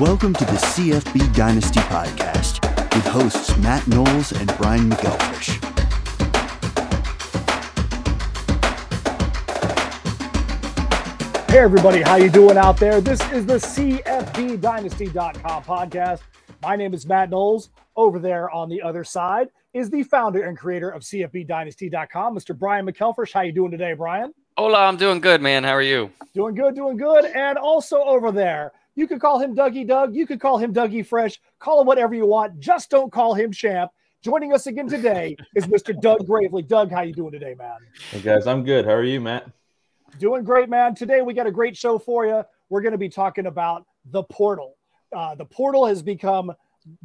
Welcome to the CFB Dynasty Podcast with hosts Matt Knowles and Brian McElfish. Hey everybody, how you doing out there? This is the CFBDynasty.com podcast. My name is Matt Knowles. Over there on the other side is the founder and creator of CFBDynasty.com, Mr. Brian McElfish. How you doing today, Brian? Hola, I'm doing good, man. How are you? Doing good, doing good. And also over there, you could call him Dougie Doug. You could call him Dougie Fresh. Call him whatever you want. Just don't call him Champ. Joining us again today is Mr. Doug Gravely. Doug, how you doing today, man? Hey guys, I'm good. How are you, Matt? Doing great, man. Today we got a great show for you. We're going to be talking about the portal. Uh, the portal has become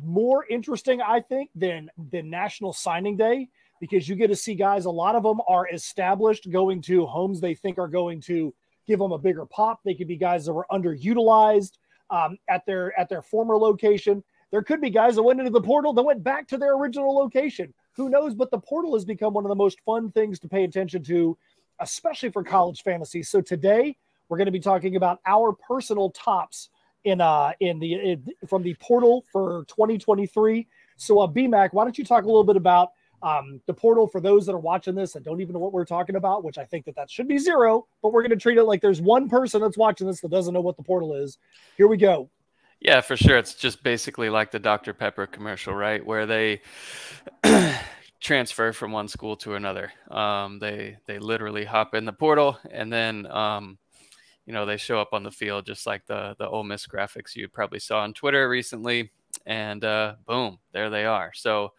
more interesting, I think, than than National Signing Day because you get to see guys. A lot of them are established, going to homes they think are going to give them a bigger pop. They could be guys that were underutilized um, at their at their former location. There could be guys that went into the portal that went back to their original location. Who knows? But the portal has become one of the most fun things to pay attention to, especially for college fantasy. So today we're going to be talking about our personal tops in uh in the in, from the portal for 2023. So uh, BMAC, why don't you talk a little bit about um, the portal for those that are watching this and don't even know what we're talking about, which I think that that should be zero, but we're going to treat it like there's one person that's watching this that doesn't know what the portal is. Here we go. Yeah, for sure. It's just basically like the Dr. Pepper commercial, right? Where they transfer from one school to another. Um, they they literally hop in the portal and then um, you know they show up on the field just like the the Ole Miss graphics you probably saw on Twitter recently, and uh, boom, there they are. So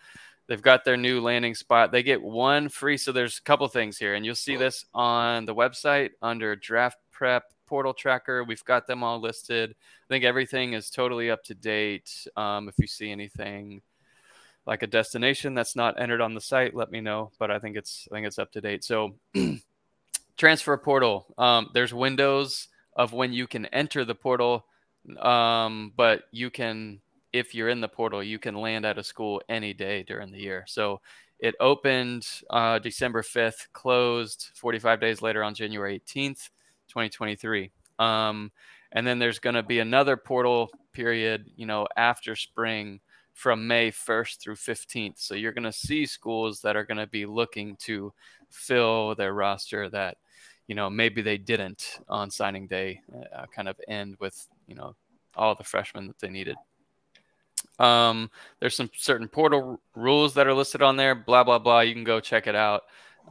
They've got their new landing spot. They get one free. So there's a couple things here, and you'll see this on the website under draft prep portal tracker. We've got them all listed. I think everything is totally up to date. Um, if you see anything like a destination that's not entered on the site, let me know. But I think it's I think it's up to date. So transfer portal. Um, there's windows of when you can enter the portal, um, but you can if you're in the portal, you can land out of school any day during the year. So it opened uh, December 5th, closed 45 days later on January 18th, 2023. Um, and then there's going to be another portal period, you know, after spring from May 1st through 15th. So you're going to see schools that are going to be looking to fill their roster that, you know, maybe they didn't on signing day, uh, kind of end with, you know, all the freshmen that they needed. Um, there's some certain portal rules that are listed on there. Blah blah blah. You can go check it out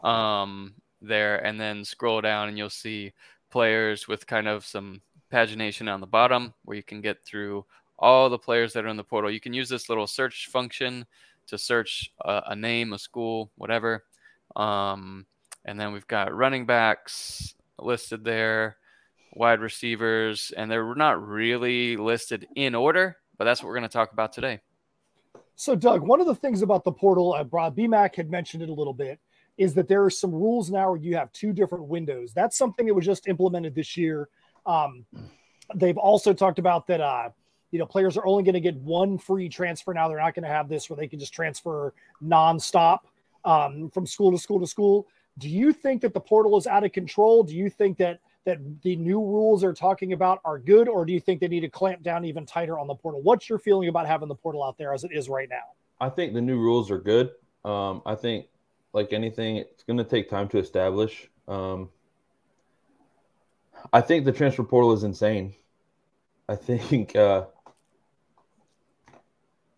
um, there, and then scroll down, and you'll see players with kind of some pagination on the bottom, where you can get through all the players that are in the portal. You can use this little search function to search a, a name, a school, whatever. Um, and then we've got running backs listed there, wide receivers, and they're not really listed in order but that's what we're going to talk about today. So, Doug, one of the things about the portal, uh, BMAC had mentioned it a little bit, is that there are some rules now where you have two different windows. That's something that was just implemented this year. Um, they've also talked about that, uh, you know, players are only going to get one free transfer now. They're not going to have this where they can just transfer nonstop um, from school to school to school. Do you think that the portal is out of control? Do you think that that the new rules are talking about are good, or do you think they need to clamp down even tighter on the portal? What's your feeling about having the portal out there as it is right now? I think the new rules are good. Um, I think, like anything, it's going to take time to establish. Um, I think the transfer portal is insane. I think uh,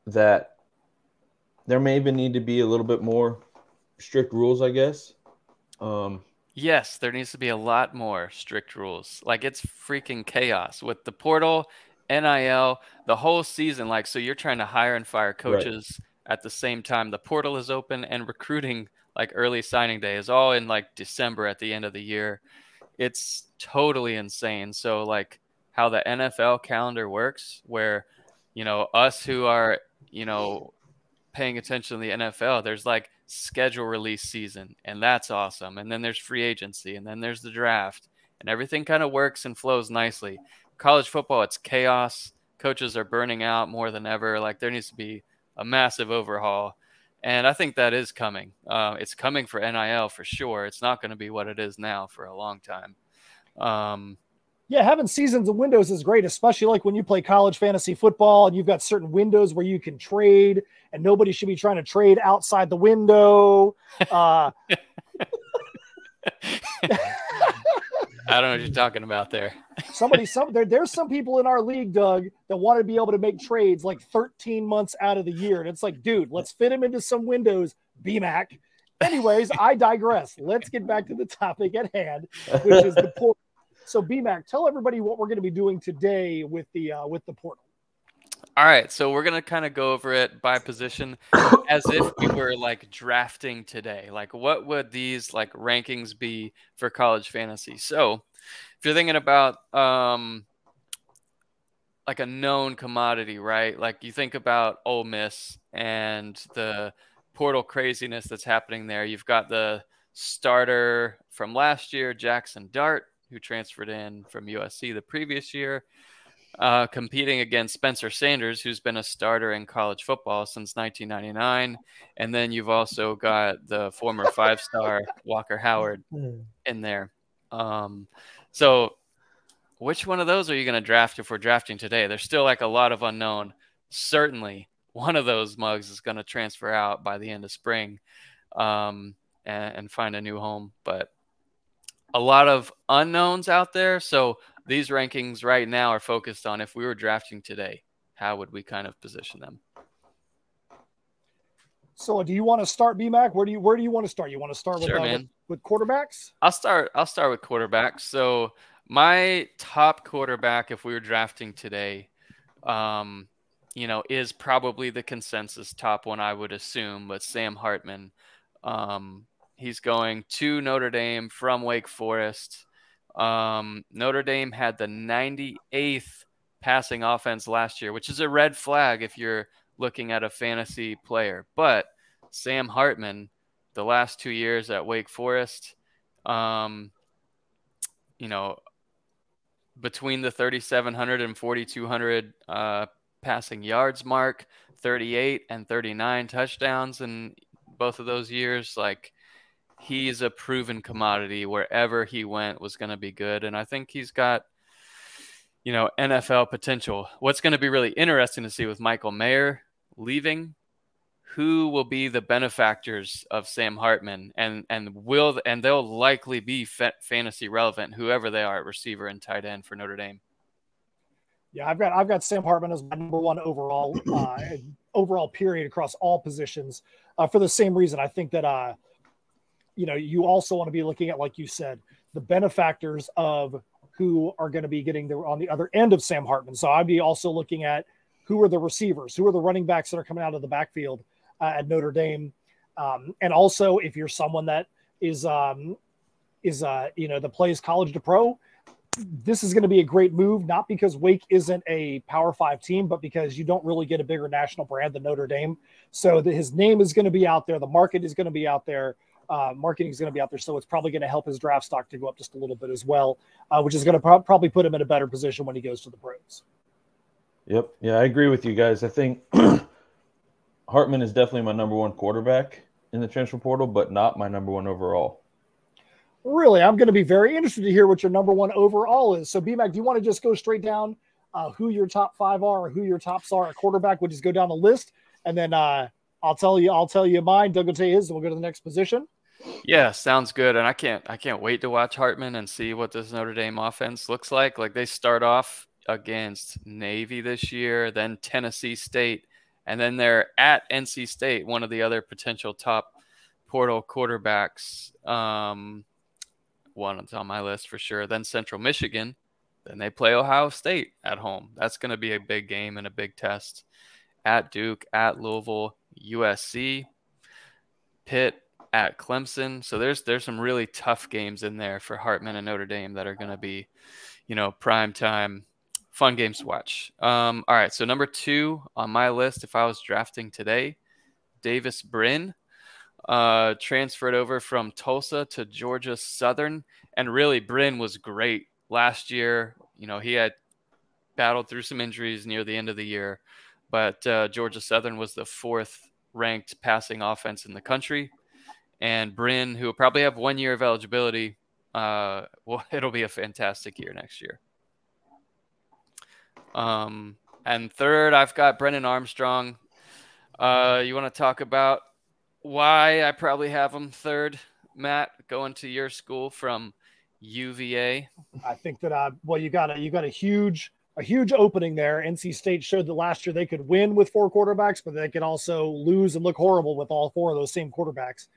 that there may even need to be a little bit more strict rules, I guess. Um, Yes, there needs to be a lot more strict rules. Like it's freaking chaos with the portal, NIL, the whole season. Like, so you're trying to hire and fire coaches right. at the same time. The portal is open and recruiting, like early signing day, is all in like December at the end of the year. It's totally insane. So, like, how the NFL calendar works, where, you know, us who are, you know, paying attention to the NFL, there's like schedule release season, and that's awesome. And then there's free agency, and then there's the draft, and everything kind of works and flows nicely. College football, it's chaos. Coaches are burning out more than ever. Like there needs to be a massive overhaul. And I think that is coming. Uh, it's coming for NIL for sure. It's not going to be what it is now for a long time. Um, Yeah, having seasons and windows is great, especially like when you play college fantasy football and you've got certain windows where you can trade, and nobody should be trying to trade outside the window. Uh, I don't know what you're talking about there. somebody, some there, there's some people in our league, Doug, that want to be able to make trades like 13 months out of the year, and it's like, dude, let's fit him into some windows. BMAC. Anyways, I digress. Let's get back to the topic at hand, which is the portal. So, BMAC, tell everybody what we're going to be doing today with the uh, with the portal. All right, so we're gonna kind of go over it by position, as if we were like drafting today. Like, what would these like rankings be for college fantasy? So, if you're thinking about um, like a known commodity, right? Like you think about Ole Miss and the portal craziness that's happening there. You've got the starter from last year, Jaxson Dart, who transferred in from USC the previous year uh, competing against Spencer Sanders, who's been a starter in college football since 1999. And then you've also got the former five star Walker Howard in there. Um, so, which one of those are you going to draft if we're drafting today? There's still like a lot of unknown. Certainly, one of those mugs is going to transfer out by the end of spring um, and, and find a new home. But a lot of unknowns out there. So, these rankings right now are focused on if we were drafting today, how would we kind of position them? So, do you want to start BMAC? Where do you where do you want to start? You want to start with, Sure, uh, with, with quarterbacks? I'll start. I'll start with quarterbacks. So my top quarterback, if we were drafting today, um, you know, is probably the consensus top one. I would assume, but Sam Hartman. Um, he's going to Notre Dame from Wake Forest. Um, Notre Dame had the 98th passing offense last year, which is a red flag if you're looking at a fantasy player. But Sam Hartman, the last two years at Wake Forest, um, you know, between the 3,700 and 4,200 uh, passing yards mark, 38 and 39 touchdowns in both of those years. Like, he's a proven commodity. Wherever he went was going to be good. And I think he's got, you know, NFL potential. What's going to be really interesting to see with Michael Mayer leaving who will be the benefactors of Sam Hartman and and will and they'll likely be fa- fantasy relevant whoever they are at receiver and tight end for Notre Dame. Yeah, I've got I've got Sam Hartman as my number one overall uh, overall period across all positions uh, for the same reason. I think that uh, you know you also want to be looking at like you said the benefactors of who are going to be getting the on the other end of Sam Hartman. So I'd be also looking at who are the receivers, who are the running backs that are coming out of the backfield uh, at Notre Dame, um, and also if you're someone that is um, is uh, you know that plays college to pro, this is going to be a great move. Not because Wake isn't a Power Five team, but because you don't really get a bigger national brand than Notre Dame. So that his name is going to be out there, the market is going to be out there. Uh, marketing is going to be out there, so it's probably going to help his draft stock to go up just a little bit as well, uh, which is going to pro- probably put him in a better position when he goes to the pros. Yep. Yeah, I agree with you guys. I think Hartman is definitely my number one quarterback in the transfer portal, but not my number one overall. Really, I'm going to be very interested to hear what your number one overall is. So, BMAC, do you want to just go straight down uh, who your top five are or who your tops are at quarterback? We'll just go down the list, and then uh, I'll tell you. I'll tell you mine. Doug will tell you his, and we'll go to the next position. Yeah, sounds good. And I can't I can't wait to watch Hartman and see what this Notre Dame offense looks like. Like they start off against Navy this year, then Tennessee State, and then they're at NC State, one of the other potential top portal quarterbacks. Um, one that's on my list for sure. Then Central Michigan. Then they play Ohio State at home. That's going to be a big game and a big test. At Duke, at Louisville, USC, Pitt, at Clemson. So there's there's some really tough games in there for Hartman and Notre Dame that are going to be, you know, prime time, fun games to watch. Um, all right, so number two on my list, if I was drafting today, Davis Brin, uh, transferred over from Tulsa to Georgia Southern, and really Brin was great last year. You know, he had battled through some injuries near the end of the year, but uh, Georgia Southern was the fourth ranked passing offense in the country and Brin, who will probably have one year of eligibility. Uh, well, it'll be a fantastic year next year. Um, and third, I've got Brennan Armstrong. Uh, you want to talk about why I probably have him third, Matt, going to your school from UVA? I think that uh, well, you got a you got a huge a huge opening there. NC State showed that last year they could win with four quarterbacks, but they could also lose and look horrible with all four of those same quarterbacks.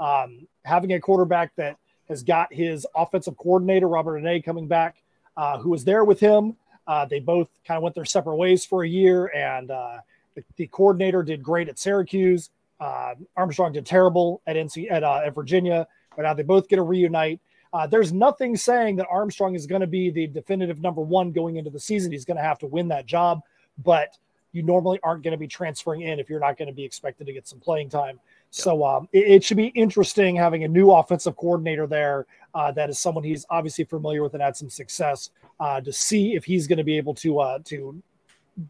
Um, having a quarterback that has got his offensive coordinator Robert Anae coming back, uh, who was there with him. Uh, they both kind of went their separate ways for a year, and uh, the, the, coordinator did great at Syracuse. Uh, Armstrong did terrible at NC at, uh, at Virginia, but now they both get to reunite. Uh, there's nothing saying that Armstrong is going to be the definitive number one going into the season. He's going to have to win that job, but you normally aren't going to be transferring in if you're not going to be expected to get some playing time. So um, it, it, should be interesting having a new offensive coordinator there. Uh, that is someone he's obviously familiar with and had some success uh, to see if he's going to be able to uh, to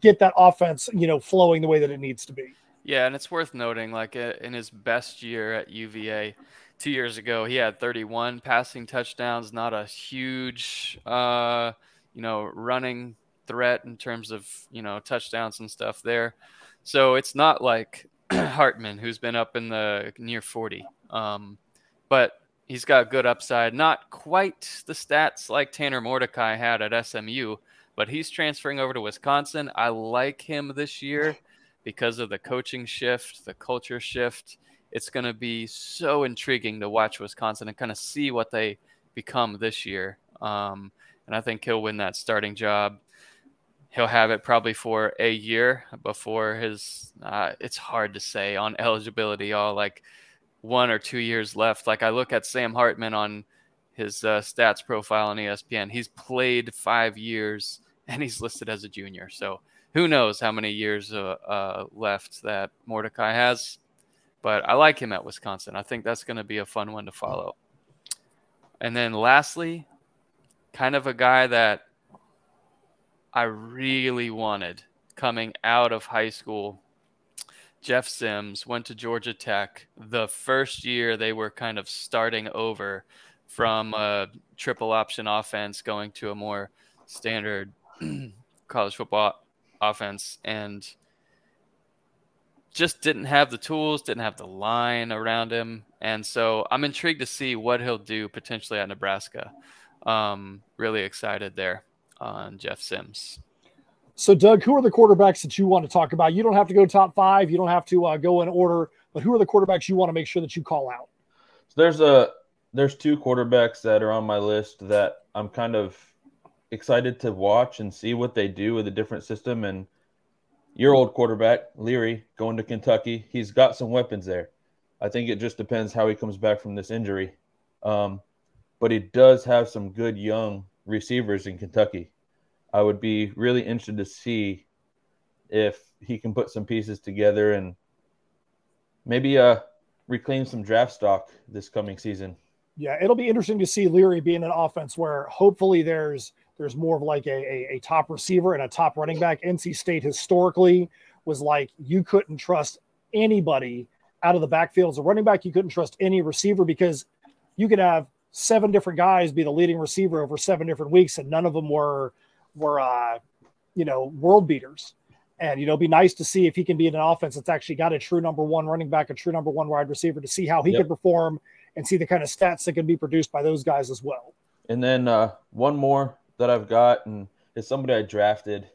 get that offense, you know, flowing the way that it needs to be. Yeah, and it's worth noting, like uh, in his best year at UVA two years ago, he had 31 passing touchdowns. Not a huge, uh, you know, running threat in terms of you know touchdowns and stuff there. So it's not like Hartman, who's been up in the near 40. Um, but he's got good upside. Not quite the stats like Tanner Mordecai had at SMU, but he's transferring over to Wisconsin. I like him this year because of the coaching shift, the culture shift. It's going to be so intriguing to watch Wisconsin and kind of see what they become this year. Um, and I think he'll win that starting job he'll have it probably for a year before his uh, it's hard to say on eligibility all like one or two years left. Like i look at sam hartman on his uh, stats profile on espn he's played five years and he's listed as a junior. So who knows how many years uh, uh left that mordecai has but i like him at wisconsin. I think that's going to be a fun one to follow. And then lastly kind of a guy that I really wanted coming out of high school. Jeff Sims went to Georgia Tech. The first year they were kind of starting over from a triple option offense going to a more standard college football offense and just didn't have the tools, didn't have the line around him. And so I'm intrigued to see what he'll do potentially at Nebraska. Um, really excited there on Jeff Sims. So, Doug, who are the quarterbacks that you want to talk about? You don't have to go top five. You don't have to uh, go in order, but who are the quarterbacks you want to make sure that you call out? So there's a there's two quarterbacks that are on my list that I'm kind of excited to watch and see what they do with a different system. And your old quarterback, Leary, going to Kentucky, he's got some weapons there. I think it just depends how he comes back from this injury. Um, but he does have some good young receivers in Kentucky. I would be really interested to see if he can put some pieces together and maybe uh, reclaim some draft stock this coming season. Yeah, it'll be interesting to see Leary being an offense where hopefully there's there's more of like a, a, a top receiver and a top running back. NC State historically was like you couldn't trust anybody out of the backfield as a running back. You couldn't trust any receiver because you could have seven different guys be the leading receiver over seven different weeks, and none of them were were uh, you know world beaters. And you know, it'd be nice to see if he can be in an offense that's actually got a true number one running back, a true number one wide receiver, to see how he yep. can perform and see the kind of stats that can be produced by those guys as well. And then uh, one more that I've got, and it's somebody I drafted,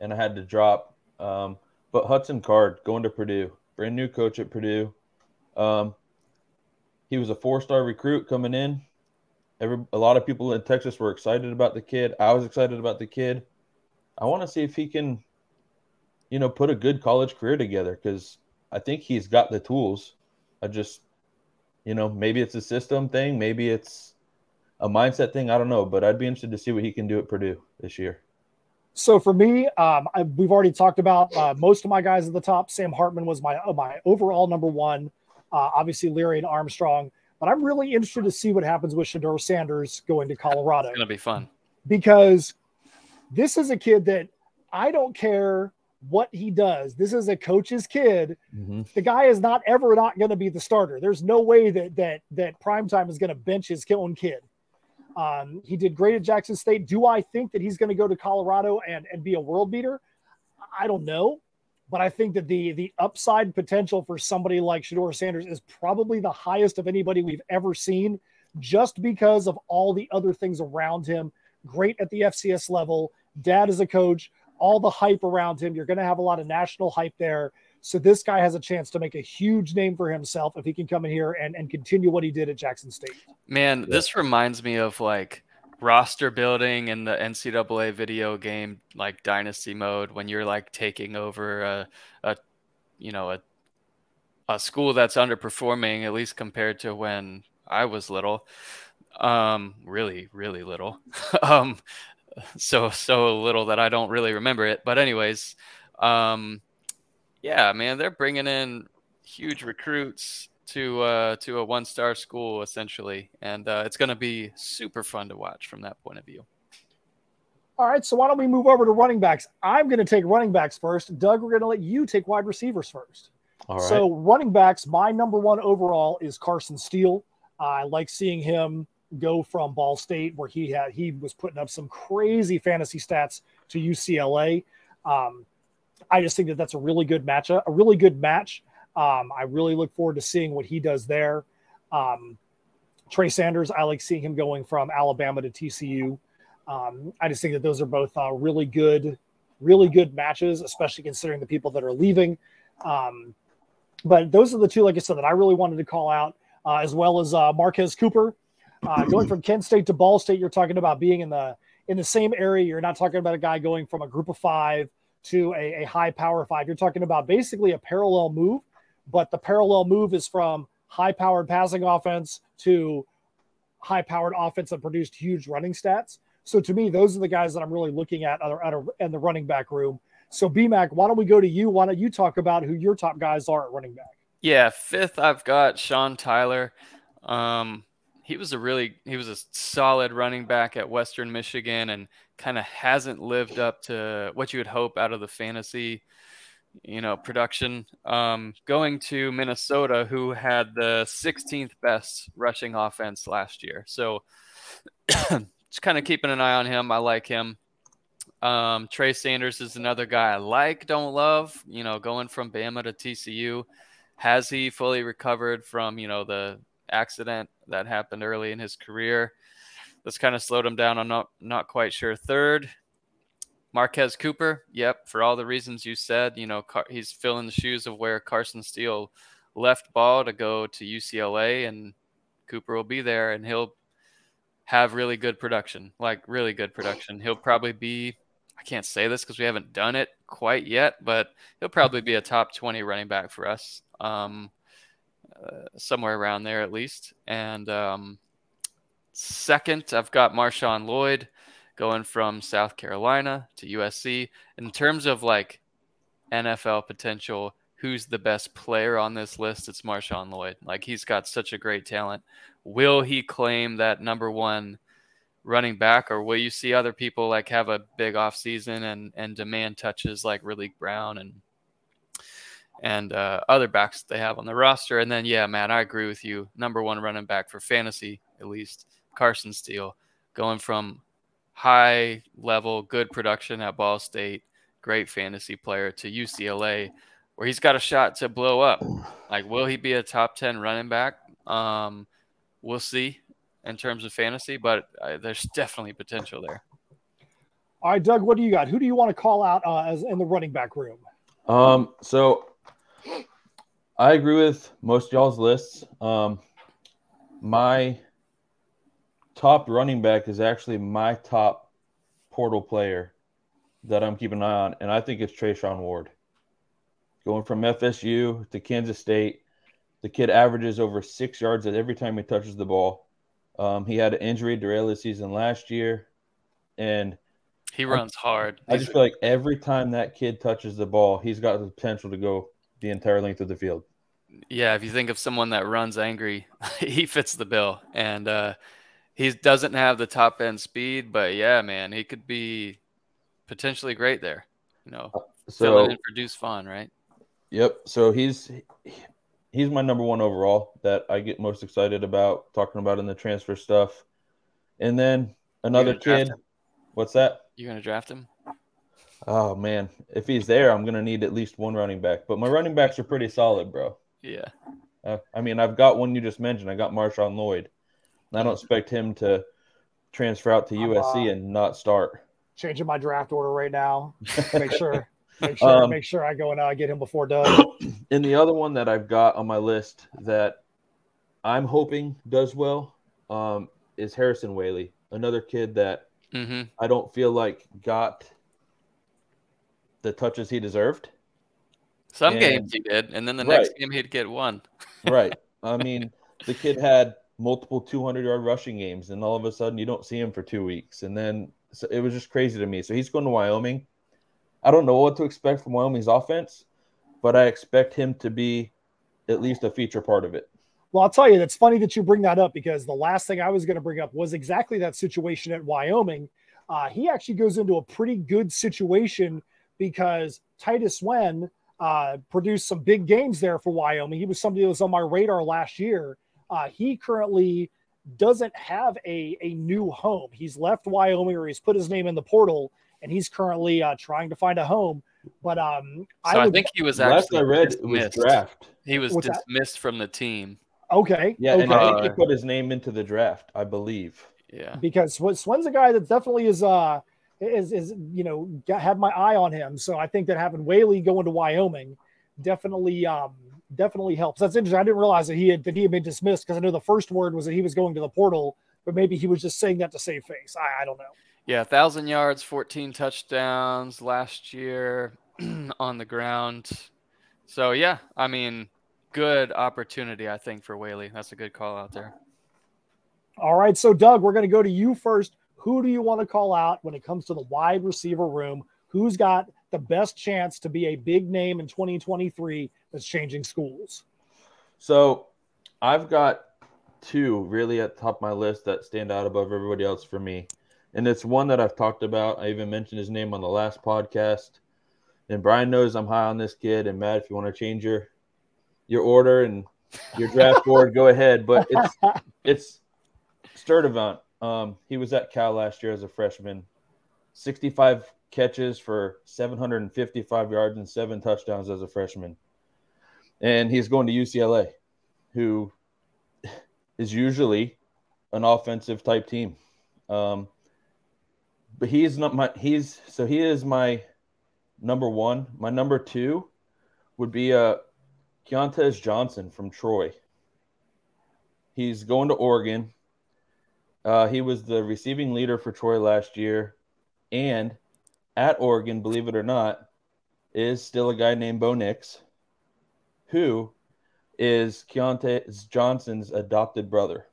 and I had to drop. Um, but Hudson Card going to Purdue, brand new coach at Purdue. Um, he was a four-star recruit coming in. Every, a lot of people in Texas were excited about the kid. I was excited about the kid. I want to see if he can, you know, put a good college career together because I think he's got the tools. I just, you know, maybe it's a system thing, maybe it's a mindset thing. I don't know, but I'd be interested to see what he can do at Purdue this year. So for me, um, I, we've already talked about uh, most of my guys at the top. Sam Hartman was my uh, my overall number one. Uh, obviously, Leary and Armstrong. But I'm really interested to see what happens with Shedeur Sanders going to Colorado. It's going to be fun because this is a kid that I don't care what he does. This is a coach's kid. Mm-hmm. The guy is not ever not going to be the starter. There's no way that that that primetime is going to bench his own kid. Um, he did great at Jackson State. Do I think that he's going to go to Colorado and, and be a world beater? I don't know. But I think that the the upside potential for somebody like Shedeur Sanders is probably the highest of anybody we've ever seen, just because of all the other things around him. Great at the FCS level, dad is a coach, all the hype around him. You're going to have a lot of national hype there. So this guy has a chance to make a huge name for himself if he can come in here and, and continue what he did at Jackson State. Man, yeah. this reminds me of like roster building in the NCAA video game, like dynasty mode, when you're like taking over a, a you know, a, a school that's underperforming, at least compared to when I was little. Um, really, really little. um, so so little that I don't really remember it. But anyways, um, yeah, man, they're bringing in huge recruits to uh, to a one star school essentially, and uh, it's going to be super fun to watch from that point of view. All right, so why don't we move over to running backs? I'm going to take running backs first. Doug, we're going to let you take wide receivers first. All right. So running backs, my number one overall is Carson Steele. I like seeing him go from Ball State, where he had he was putting up some crazy fantasy stats, to UCLA. Um, I just think that that's a really good matchup, a really good match. Um, I really look forward to seeing what he does there. Um, Trey Sanders, I like seeing him going from Alabama to TCU. Um, I just think that those are both uh, really good, really good matches, especially considering the people that are leaving. Um, but those are the two, like I said, that I really wanted to call out, uh, as well as uh, Marquez Cooper. Uh, going from Kent State to Ball State, you're talking about being in the in the same area. You're not talking about a guy going from a group of five to a, a high power five. You're talking about basically a parallel move, but the parallel move is from high powered passing offense to high powered offense that produced huge running stats. So to me, those are the guys that I'm really looking at at a, in the running back room. So BMAC, why don't we go to you? Why don't you talk about who your top guys are at running back? Yeah, fifth I've got Sean Tyler. Um, he was a really he was a solid running back at Western Michigan and kind of hasn't lived up to what you would hope out of the fantasy you know production um, going to minnesota who had the 16th best rushing offense last year so just kind of keeping an eye on him i like him um, trey sanders is another guy i like don't love you know going from bama to tcu has he fully recovered from you know the accident that happened early in his career. That's kind of slowed him down. I'm not not quite sure. Third, Marquez Cooper. Yep, for all the reasons you said, you know, he's filling the shoes of where Carson Steele left ball to go to UCLA, and Cooper will be there, and he'll have really good production, like really good production. He'll probably be. I can't say this because we haven't done it quite yet, but he'll probably be a top 20 running back for us. Um, uh, somewhere around there at least. And um, second, I've got Marshawn Lloyd going from South Carolina to USC. In terms of like NFL potential, who's the best player on this list? It's Marshawn Lloyd. Like he's got such a great talent. Will he claim that number one running back, or will you see other people like have a big offseason and and demand touches like Raleek Brown and and uh, other backs they have on the roster. And then, yeah, man, I agree with you. Number one running back for fantasy, at least, Carson Steele, going from high level, good production at Ball State, great fantasy player to UCLA, where he's got a shot to blow up. Like, will he be a top 10 running back? Um, we'll see in terms of fantasy, but uh, there's definitely potential there. All right, Doug, what do you got? Who do you want to call out uh, as in the running back room? Um, so I agree with most y'all's lists. Um, my top running back is actually my top portal player that I'm keeping an eye on, and I think it's Treshaun Ward. Going from FSU to Kansas State, the kid averages over six yards at every time he touches the ball. Um, he had an injury derail his season last year, and he runs I, hard. I just feel like every time that kid touches the ball, he's got the potential to go the entire length of the field. Yeah, if you think of someone that runs angry, he fits the bill. And uh, he doesn't have the top end speed, but yeah, man, he could be potentially great there. You know, uh, so, fill in for Deuce Vaughn, right? Yep. So he's he's my number one overall that I get most excited about talking about in the transfer stuff. And then another kid. What's that? You gonna draft him? Oh man, if he's there, I'm gonna need at least one running back. But my running backs are pretty solid, bro. Yeah. Uh, I mean, I've got one you just mentioned. I got Marshawn Lloyd. And I don't expect him to transfer out to USC uh, and not start. Changing my draft order right now. Make sure, make sure, Um, make sure I go and uh, get him before Doug. And the other one that I've got on my list that I'm hoping does well um, is Harrison Waylee, another kid that Mm-hmm. I don't feel like got the touches he deserved. Some And- games he did, and then the Right. next game he'd get one. Right. I mean, the kid had multiple 200 yard rushing games, and all of a sudden you don't see him for two weeks. And then so it was just crazy to me. So he's going to Wyoming. I don't know what to expect from Wyoming's offense, but I expect him to be at least a feature part of it. Well, I'll tell you, that's funny that you bring that up because the last thing I was going to bring up was exactly that situation at Wyoming. Uh, he actually goes into a pretty good situation because Titus Swen uh, produced some big games there for Wyoming. He was somebody that was on my radar last year. Uh, he currently doesn't have a, a new home. He's left Wyoming or he's put his name in the portal and he's currently uh, trying to find a home. But um, So I, would, think he was Last actually I read, it was dismissed. draft. He was What's that? dismissed from the team. okay. Yeah, okay. and I think he put his name into the draft, I believe. Yeah. because Sw- Swen's a guy that definitely is uh is is you know got, had my eye on him. So I think that having Waylee going to Wyoming definitely um definitely helps. That's interesting. I didn't realize that he had that he had been dismissed because I know the first word was that he was going to the portal, but maybe he was just saying that to save face. I, I don't know. Yeah, thousand yards, fourteen touchdowns last year on the ground. So yeah, I mean, good opportunity I think for Waylee. That's a good call out there. All right, so Doug, we're going to go to you first. Who do you want to call out when it comes to the wide receiver room? Who's got the best chance to be a big name in 2023 that's changing schools? So I've got two really at the top of my list that stand out above everybody else for me. And it's one that I've talked about. I even mentioned his name on the last podcast. And Brian knows I'm high on this kid. And Matt, if you want to change your your order and your draft board, go ahead. But it's it's Sturdivant. Um, he was at Cal last year as a freshman. 65 catches for 755 yards and seven touchdowns as a freshman. And he's going to UCLA, who is usually an offensive type team. Um, but he's not my he's so he is my number one. My number two would be uh Keontae Johnson from Troy. He's going to Oregon. Uh, he was the receiving leader for Troy last year, and at Oregon, believe it or not, is still a guy named Bo Nix, who is Keontae Johnson's adopted brother.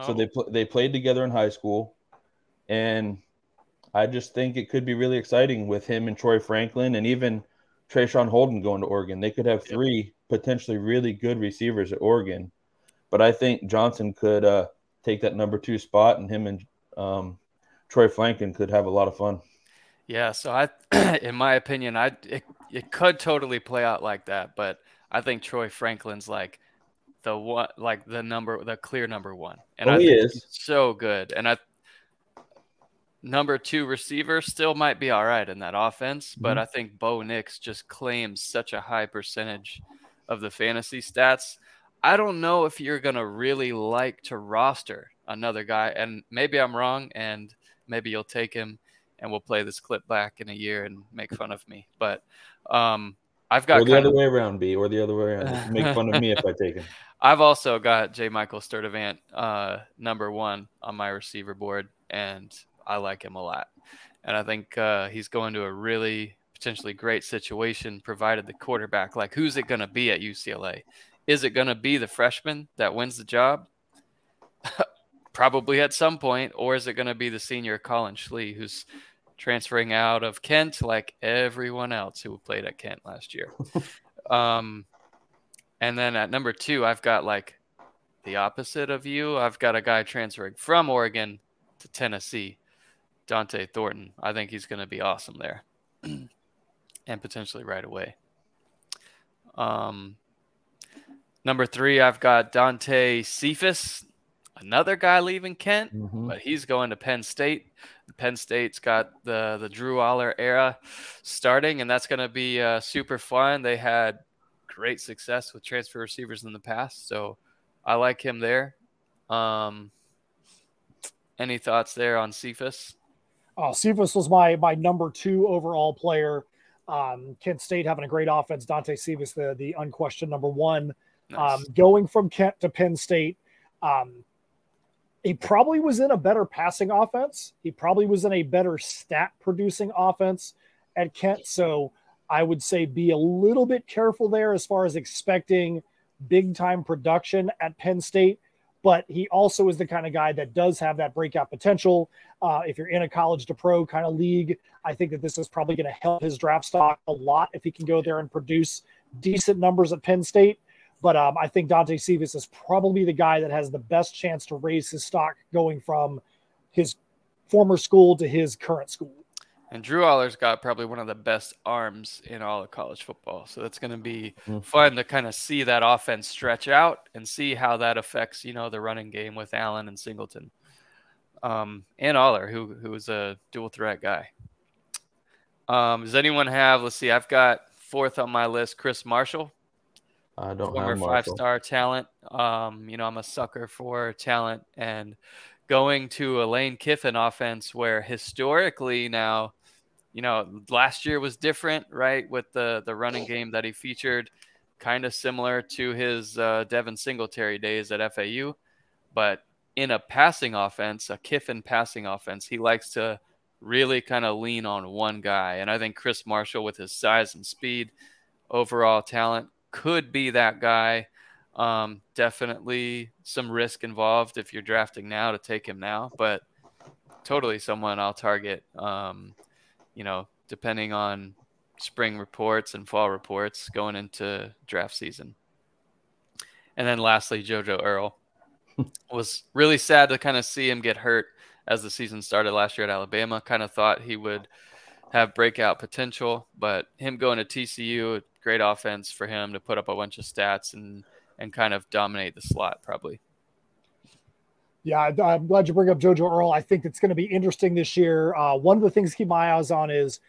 So Oh, they pl- they played together in high school, and I just think it could be really exciting with him and Troy Franklin, and even Traeshon Holden going to Oregon. They could have Yep. three potentially really good receivers at Oregon, but I think Johnson could uh, take that number two spot, and him and um, Troy Franklin could have a lot of fun. Yeah, so I, in my opinion, I it, it could totally play out like that, but I think Troy Franklin's like the one, like the number, the clear number one, and Oh, I he is. he's so good. And I, number two receiver still might be all right in that offense, but Mhm. I think Bo Nix just claims such a high percentage of the fantasy stats. I don't know if you're gonna really like to roster another guy, and maybe I'm wrong, and maybe you'll take him and we'll play this clip back in a year and make fun of me. But um, I've got Or the other of, way around, B, or the other way around. Just make fun of me if I take him. I've also got J. Michael Sturdivant uh, number one on my receiver board, and I like him a lot. And I think uh, he's going to a really potentially great situation, provided the quarterback. Like, who's it going to be at UCLA? Is it going to be the freshman that wins the job? Probably at some point, or is it going to be the senior Collin Schlee, who's transferring out of Kent like everyone else who played at Kent last year? um, and then at number two, I've got like the opposite of you. I've got a guy transferring from Oregon to Tennessee, Dante Thornton. I think he's going to be awesome there and potentially right away. Um, number three, I've got Dante Cephas another guy leaving Kent, Mhm. but he's going to Penn State. Penn State's got the the Drew Allar era starting, and that's going to be uh, super fun. They had great success with transfer receivers in the past, so I like him there. Um, any thoughts there on Cephas? Oh, Cephas was my my number two overall player. Um, Kent State having a great offense. Dante Cephas, the the unquestioned number one. Nice. Um, going from Kent to Penn State, um, he probably was in a better passing offense. He probably was in a better stat producing offense at Kent. So I would say be a little bit careful there as far as expecting big time production at Penn State. But he also is the kind of guy that does have that breakout potential. Uh, if you're in a college to pro kind of league, I think that this is probably going to help his draft stock a lot if he can go there and produce decent numbers at Penn State. But um, I think Dante Cephas is probably the guy that has the best chance to raise his stock going from his former school to his current school. And Drew Allar's got probably one of the best arms in all of college football. So that's going to be Mm. fun to kind of see that offense stretch out and see how that affects, you know, the running game with Allen and Singleton. Um, and Allar, who who is a dual threat guy. Um, does anyone have? Let's see. I've got fourth on my list. Chris Marshall, I don't former five star talent. Um, you know, I'm a sucker for talent and going to a Lane Kiffin offense where historically now, you know, last year was different, right? With the the running game that he featured, kind of similar to his uh, Devin Singletary days at FAU, but in a passing offense, a Kiffin passing offense, he likes to really kind of lean on one guy. And I think Chris Marshall, with his size and speed, overall talent, could be that guy. Um, definitely some risk involved if you're drafting now to take him now, but totally someone I'll target. Um, you know, depending on spring reports and fall reports going into draft season. And then lastly, JoJo Earle was really sad to kind of see him get hurt as the season started last year at Alabama. Kind of thought he would have breakout potential, but him going to TCU, great offense for him to put up a bunch of stats and and kind of dominate the slot probably. Yeah, I'm glad you bring up JoJo Earle. I think it's going to be interesting this year. Uh, one of the things to keep my eyes on is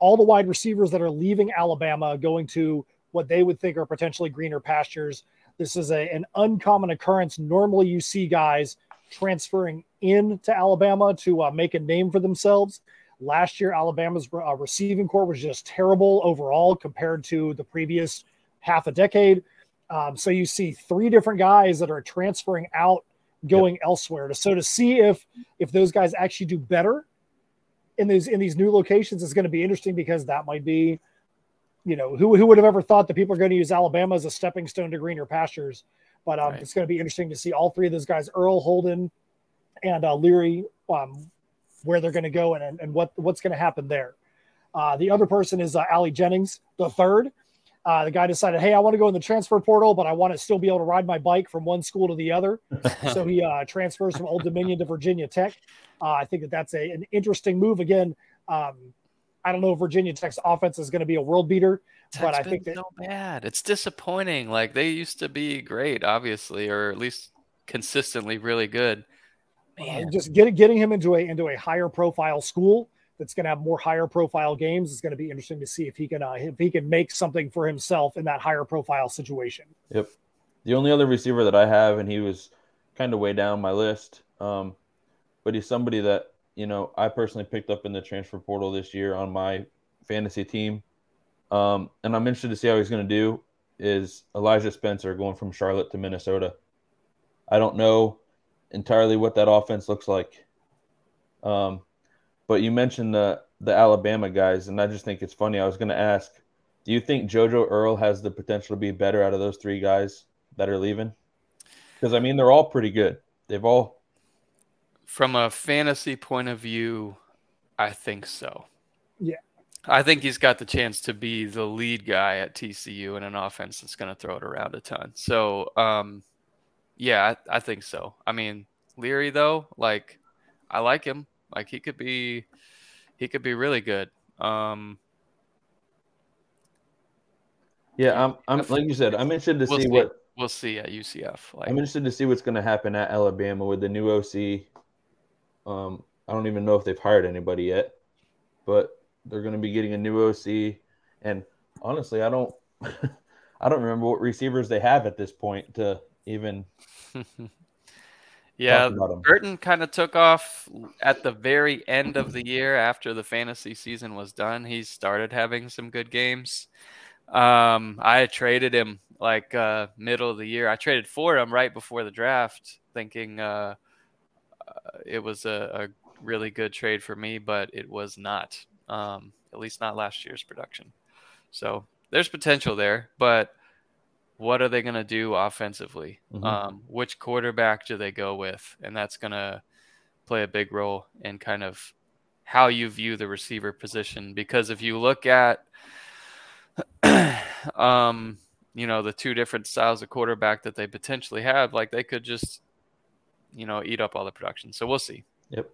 all the wide receivers that are leaving Alabama going to what they would think are potentially greener pastures. This is a, an uncommon occurrence. Normally, you see guys transferring into Alabama to uh, make a name for themselves. Last year, Alabama's uh, receiving core was just terrible overall compared to the previous half a decade. Um, so you see three different guys that are transferring out, going elsewhere. So to see if if those guys actually do better in these in these new locations is going to be interesting because that might be, you know, who who would have ever thought that people are going to use Alabama as a stepping stone to greener pastures. But um, Right. it's going to be interesting to see all three of those guys, Earle Holden and uh, Leary, um, where they're going to go and, and what what's going to happen there. Uh, the other person is uh, Ali Jennings, the third. Uh, the guy decided, hey, I want to go in the transfer portal, but I want to still be able to ride my bike from one school to the other. so he uh, transfers from Old Dominion to Virginia Tech. Uh, I think that that's a, an interesting move. Again, um, I don't know if Virginia Tech's offense is going to be a world beater, but I think that so bad. It's disappointing. Like they used to be great, obviously, or at least consistently really good. Uh, Man, just getting getting him into a into a higher profile school that's going to have more higher profile games is going to be interesting to see if he can uh, if he can make something for himself in that higher profile situation. Yep. The only other receiver that I have, and he was kind of way down my list, um, but he's somebody that you know I personally picked up in the transfer portal this year on my fantasy team, um, and I'm interested to see how he's going to do. Is Elijah Spencer going from Charlotte to Minnesota? I don't know entirely what that offense looks like, um, but you mentioned the the Alabama guys, and I just think it's funny. I was going to ask, do you think JoJo Earle has the potential to be better out of those three guys that are leaving? Because I mean, they're all pretty good. They've all from a fantasy point of view, I think so. Yeah. I think he's got the chance to be the lead guy at TCU in an offense that's going to throw it around a ton. So, um, yeah, I, I think so. I mean, Leary though, like, I like him. Like he could be, he could be really good. Um, yeah. I'm I'm like you said. I'm interested to We'll see see. what we'll see at UCF. Like, I'm interested to see what's going to happen at Alabama with the new OC. Um, I don't even know if they've hired anybody yet, but they're going to be getting a new OC. And honestly, I don't, I don't remember what receivers they have at this point to even. yeah, Burton kind of took off at the very end of the year after the fantasy season was done. He started having some good games. Um, I traded him like uh, middle of the year. I traded for him right before the draft, thinking uh, uh, it was a, a, really good trade for me, but it was not. Um, at least not last year's production. So there's potential there, but what are they going to do offensively? Mm-hmm. Um, which quarterback do they go with? And that's going to play a big role in kind of how you view the receiver position. Because if you look at, um, you know, the two different styles of quarterback that they potentially have, like they could just, you know, eat up all the production. So we'll see. Yep.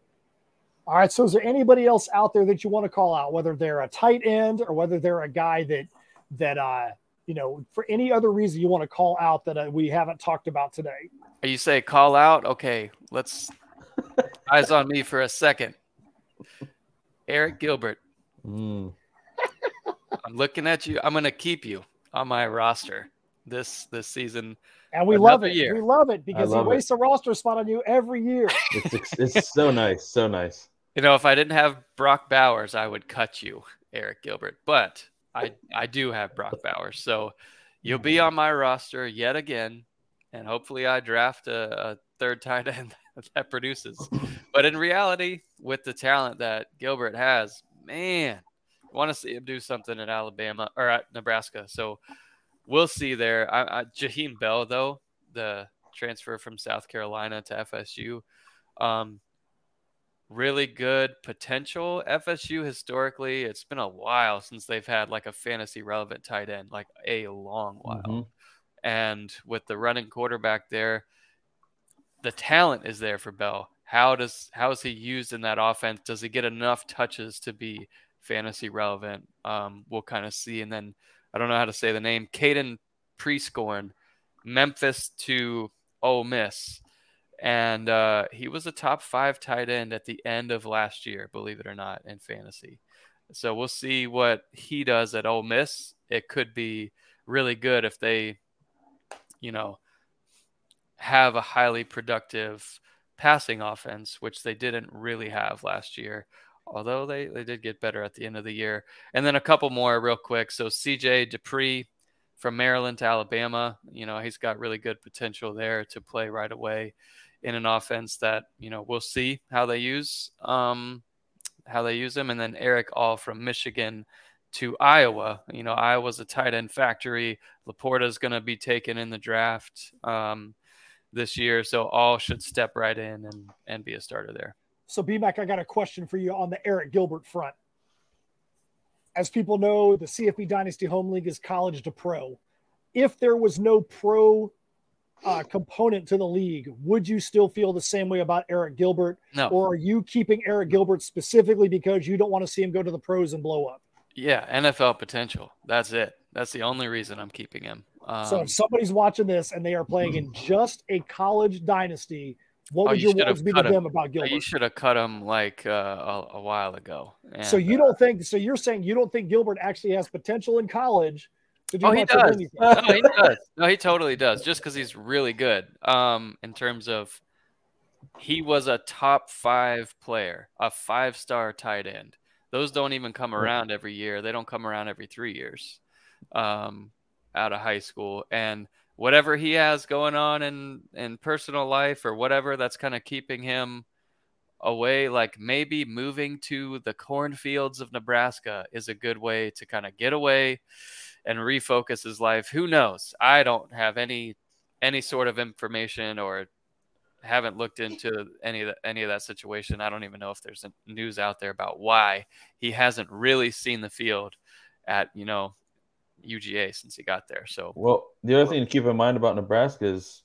All right. So is there anybody else out there that you want to call out, whether they're a tight end or whether they're a guy that that uh you know for any other reason you want to call out that uh, we haven't talked about today? You say call out. Okay, let's eyes on me for a second. Arik Gilbert. Mm. I'm looking at you. I'm going to keep you on my roster this this season. And we love it. Year. We love it because love he wastes it. a roster spot on you every year. It's, it's so nice, so nice. You know, if I didn't have Brock Bowers, I would cut you, Arik Gilbert. But I I do have Brock Bowers, so you'll be on my roster yet again, and hopefully I draft a, a third tight end that produces. But in reality, with the talent that Gilbert has, man, I want to see him do something at Alabama or at Nebraska. So we'll see there. I, I, Jaheim Bell, though, the transfer from South Carolina to FSU, um, really good potential. FSU historically, it's been a while since they've had like a fantasy relevant tight end, like a long while. Mm-hmm. And with the running quarterback there, the talent is there for Bell. How does how is he used in that offense? Does he get enough touches to be fantasy relevant? Um, we'll kind of see. And then I don't know how to say the name, Caden Prieskorn, Memphis to Ole Miss. And uh, he was a top five tight end at the end of last year, believe it or not, in fantasy. So we'll see what he does at Ole Miss. It could be really good if they, you know, have a highly productive passing offense, which they didn't really have last year although they, they did get better at the end of the year. And then a couple more real quick. So CJ Dippre from Maryland to Alabama, you know, he's got really good potential there to play right away in an offense that, you know, we'll see how they use um, how they use him. And then Erick All from Michigan to Iowa. You know, Iowa's a tight end factory. LaPorta is going to be taken in the draft um, this year. So All should step right in and, and be a starter there. So, BMAC, I got a question for you on the Arik Gilbert front. As people know, the CFB Dynasty Home League is college to pro. If there was no pro uh, component to the league, would you still feel the same way about Arik Gilbert? No. Or are you keeping Arik Gilbert specifically because you don't want to see him go to the pros and blow up? Yeah, NFL potential. That's it. That's the only reason I'm keeping him. Um, so if somebody's watching this and they are playing in just a college dynasty, what oh, would you your words be to him. them about Gilbert? You should have cut him like uh, a, a, while ago. And, so you don't think? So you're saying you don't think Gilbert actually has potential in college? Oh, he does. no, he does. No, he totally does. Just because he's really good. Um, in terms of, he was a top five player, a five star tight end. Those don't even come around every year. They don't come around every three years. Um, out of high school and whatever he has going on in in personal life or whatever that's kind of keeping him away like maybe moving to the cornfields of Nebraska is a good way to kind of get away and refocus his life who knows i don't have any any sort of information or haven't looked into any of the, any of that situation i don't even know if there's news out there about why he hasn't really seen the field at you know UGA since he got there. So well, the other thing to keep in mind about Nebraska is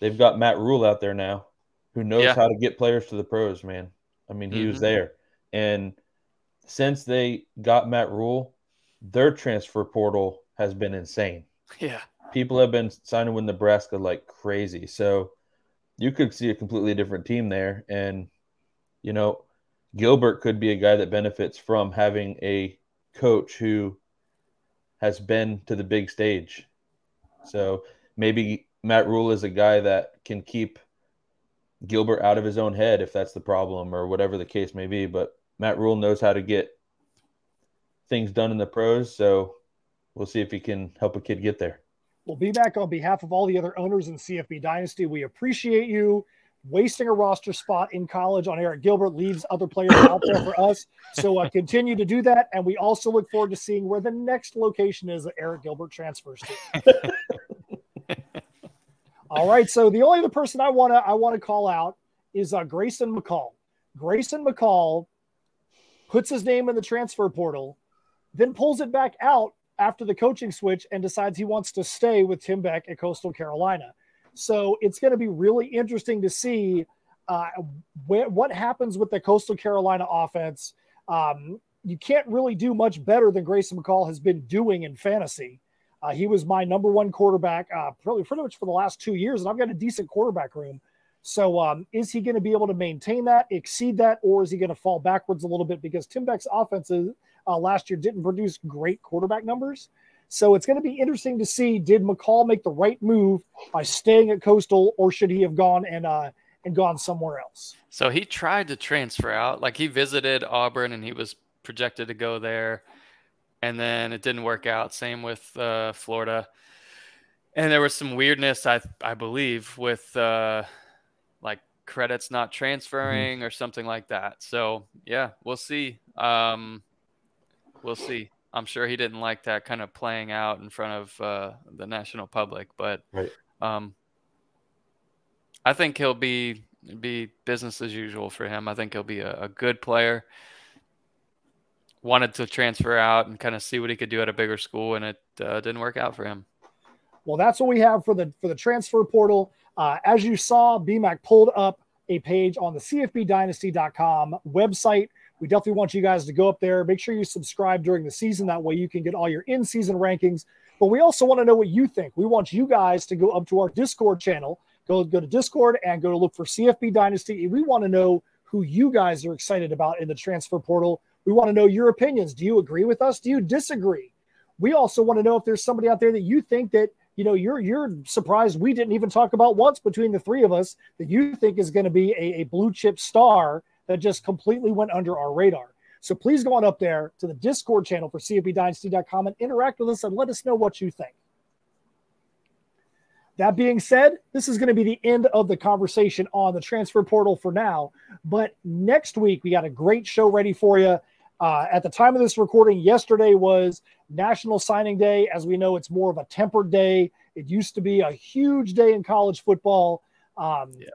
they've got Matt Rhule out there now, who knows yeah. how to get players to the pros. Man, I mean, he mm-hmm. was there, and since they got Matt Rhule, their transfer portal has been insane. Yeah, people have been signing with Nebraska like crazy. So you could see a completely different team there. And, you know, Gilbert could be a guy that benefits from having a coach who has been to the big stage. So maybe Matt Rhule is a guy that can keep Gilbert out of his own head if that's the problem or whatever the case may be. But Matt Rhule knows how to get things done in the pros. So we'll see if he can help a kid get there. We'll be back on behalf of all the other owners in CFB Dynasty. We appreciate you wasting a roster spot in college on Arik Gilbert leaves other players out there for us. So uh, continue to do that, and we also look forward to seeing where the next location is that Arik Gilbert transfers to. All right, so the only other person I want to I want to call out is uh, Grayson McCall. Grayson McCall puts his name in the transfer portal, then pulls it back out after the coaching switch and decides he wants to stay with Tim Beck at Coastal Carolina. So it's going to be really interesting to see uh, wh- what happens with the Coastal Carolina offense. Um, you can't really do much better than Grayson McCall has been doing in fantasy. Uh, he was my number one quarterback uh, probably pretty much for the last two years, and I've got a decent quarterback room. So, um, is he going to be able to maintain that, exceed that, or is he going to fall backwards a little bit because Tim Beck's offenses uh, last year didn't produce great quarterback numbers? So it's going to be interesting to see did McCall make the right move by staying at Coastal, or should he have gone and uh, and gone somewhere else? So he tried to transfer out, like he visited Auburn and he was projected to go there, and then it didn't work out. Same with uh, Florida, and there was some weirdness, I I believe, with uh, like credits not transferring mm-hmm. or something like that. So yeah, we'll see. Um, we'll see. I'm sure he didn't like that kind of playing out in front of uh, the national public, but right. um, I think he'll be be business as usual for him. I think he'll be a, a, good player. Wanted to transfer out and kind of see what he could do at a bigger school, and it uh, didn't work out for him. Well, that's what we have for the for the transfer portal. Uh, as you saw, BMAC pulled up a page on the CFBDynasty.com website. We definitely want you guys to go up there. Make sure you subscribe during the season. That way you can get all your in season rankings. But we also want to know what you think. We want you guys to go up to our Discord channel. Go, go to Discord and go to look for CFB Dynasty. We want to know who you guys are excited about in the transfer portal. We want to know your opinions. Do you agree with us? Do you disagree? We also want to know if there's somebody out there that you think that you know you're you're surprised we didn't even talk about once between the three of us that you think is going to be a, a blue chip star that just completely went under our radar. So please go on up there to the Discord channel for CFBDynasty.com and interact with us and let us know what you think. That being said, this is going to be the end of the conversation on the transfer portal for now. But next week, we got a great show ready for you. Uh, at the time of this recording, yesterday was National Signing Day. As we know, it's more of a tempered day. It used to be a huge day in college football. Um, yeah.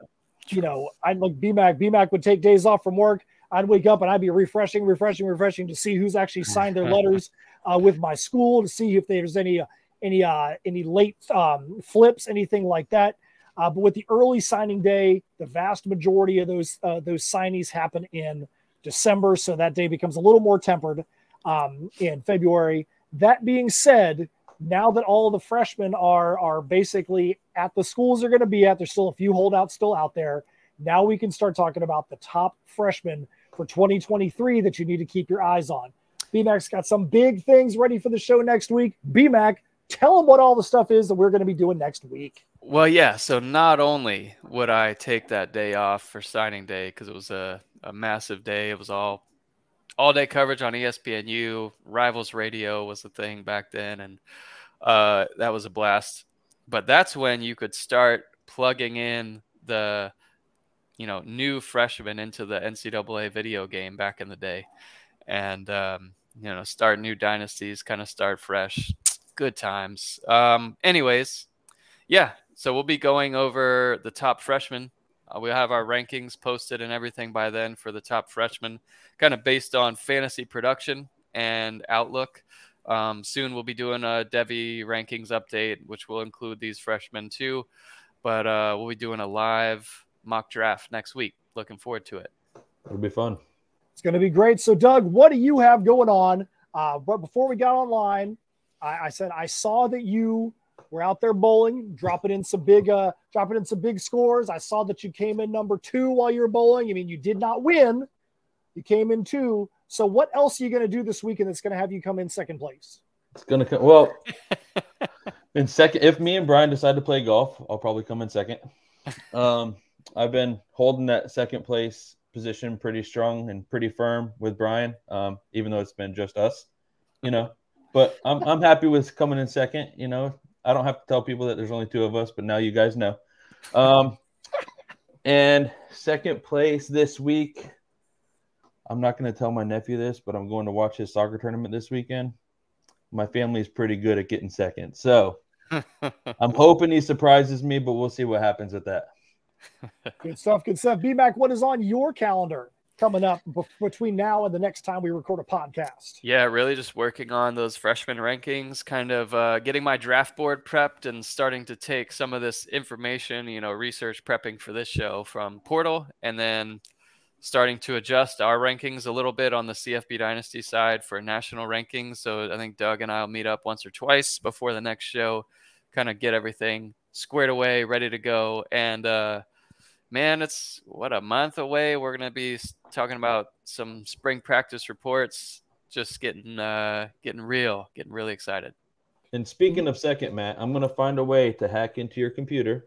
You know, I'd like BMAC. BMAC would take days off from work. I'd wake up and I'd be refreshing, refreshing, refreshing to see who's actually signed their letters uh, with my school to see if there's any uh, any uh, any late um, flips, anything like that. Uh, but with the early signing day, the vast majority of those uh, those signees happen in December, so that day becomes a little more tempered um, in February. That being said, now that all the freshmen are are basically at the schools they're going to be at, there's still a few holdouts still out there. Now we can start talking about the top freshmen for 2023 that you need to keep your eyes on. BMAC's got some big things ready for the show next week. BMAC, tell them what all the stuff is that we're going to be doing next week. Well, yeah. So not only would I take that day off for signing day because it was a, a massive day, it was all all day coverage on ESPNU. Rivals Radio was the thing back then, and uh, that was a blast. But that's when you could start plugging in the you know new freshmen into the NCAA video game back in the day, and um, you know start new dynasties, kind of start fresh. Good times. Um, anyways, yeah. So we'll be going over the top freshmen. Uh, we'll have our rankings posted and everything by then for the top freshmen, kind of based on fantasy production and outlook. Um, soon we'll be doing a Devy rankings update, which will include these freshmen too. But uh, we'll be doing a live mock draft next week. Looking forward to it. It'll be fun. It's going to be great. So, Doug, what do you have going on? Uh, but before we got online, I, I said I saw that you we're out there bowling, dropping in some big, uh, dropping in some big scores. I saw that you came in number two while you were bowling. I mean, you did not win, you came in two. So, what else are you going to do this weekend that's going to have you come in second place? It's gonna come well in second. If me and Brian decide to play golf, I'll probably come in second. Um, I've been holding that second place position pretty strong and pretty firm with Brian, um, even though it's been just us, you know. But I'm I'm happy with coming in second. You know, I don't have to tell people that there's only two of us, but now you guys know. Um, and second place this week. I'm not going to tell my nephew this, but I'm going to watch his soccer tournament this weekend. My family is pretty good at getting second, so I'm hoping he surprises me, but we'll see what happens with that. Good stuff. Good stuff. BMAC, what is on your calendar coming up b- between now and the next time we record a podcast? Yeah, really just working on those freshman rankings, kind of uh, getting my draft board prepped and starting to take some of this information, you know, research prepping for this show from Portal and then starting to adjust our rankings a little bit on the CFB Dynasty side for national rankings. So I think Doug and I will meet up once or twice before the next show, kind of get everything squared away, ready to go. And uh, man, it's what a month away. We're gonna be talking about some spring practice reports. Just getting uh, getting real, getting really excited. And speaking of second, Matt, I'm gonna find a way to hack into your computer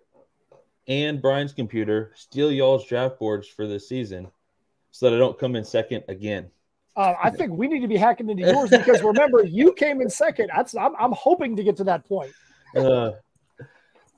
and Brian's computer, steal y'all's draft boards for this season, so that I don't come in second again. Uh, I think we need to be hacking into yours because remember, you came in second. That's I'm, I'm hoping to get to that point. Uh,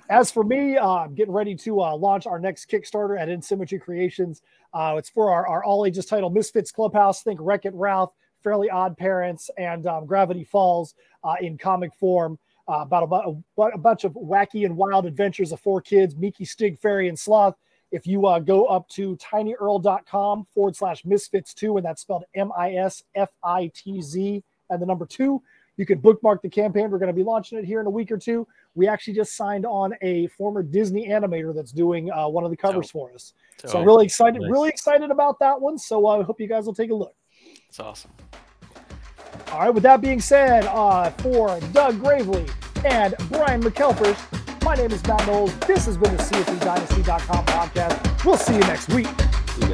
As for me, uh, I'm getting ready to uh, launch our next Kickstarter at Insymmetry Creations. Uh, it's for our, our all ages title Misfits Clubhouse. Think Wreck It Ralph, Fairly Odd Parents, and um, Gravity Falls uh, in comic form. Uh, about a, bu- a bunch of wacky and wild adventures of four kids Miki, Stig, Fairy, and Sloth. If you uh, go up to tinyurl.com forward slash misfits two, and that's spelled M I S F I T Z and the number two, you can bookmark the campaign. We're going to be launching it here in a week or two. We actually just signed on a former Disney animator that's doing uh, one of the covers Oh. for us. So really excited, Nice. really excited about that one. So uh, I hope you guys will take a look. it's awesome. All right. With that being said, uh, for Doug Gravely and Brian McKelfers, my name is Matt Knowles. This has been the CFBDynasty.com podcast. We'll see you next week.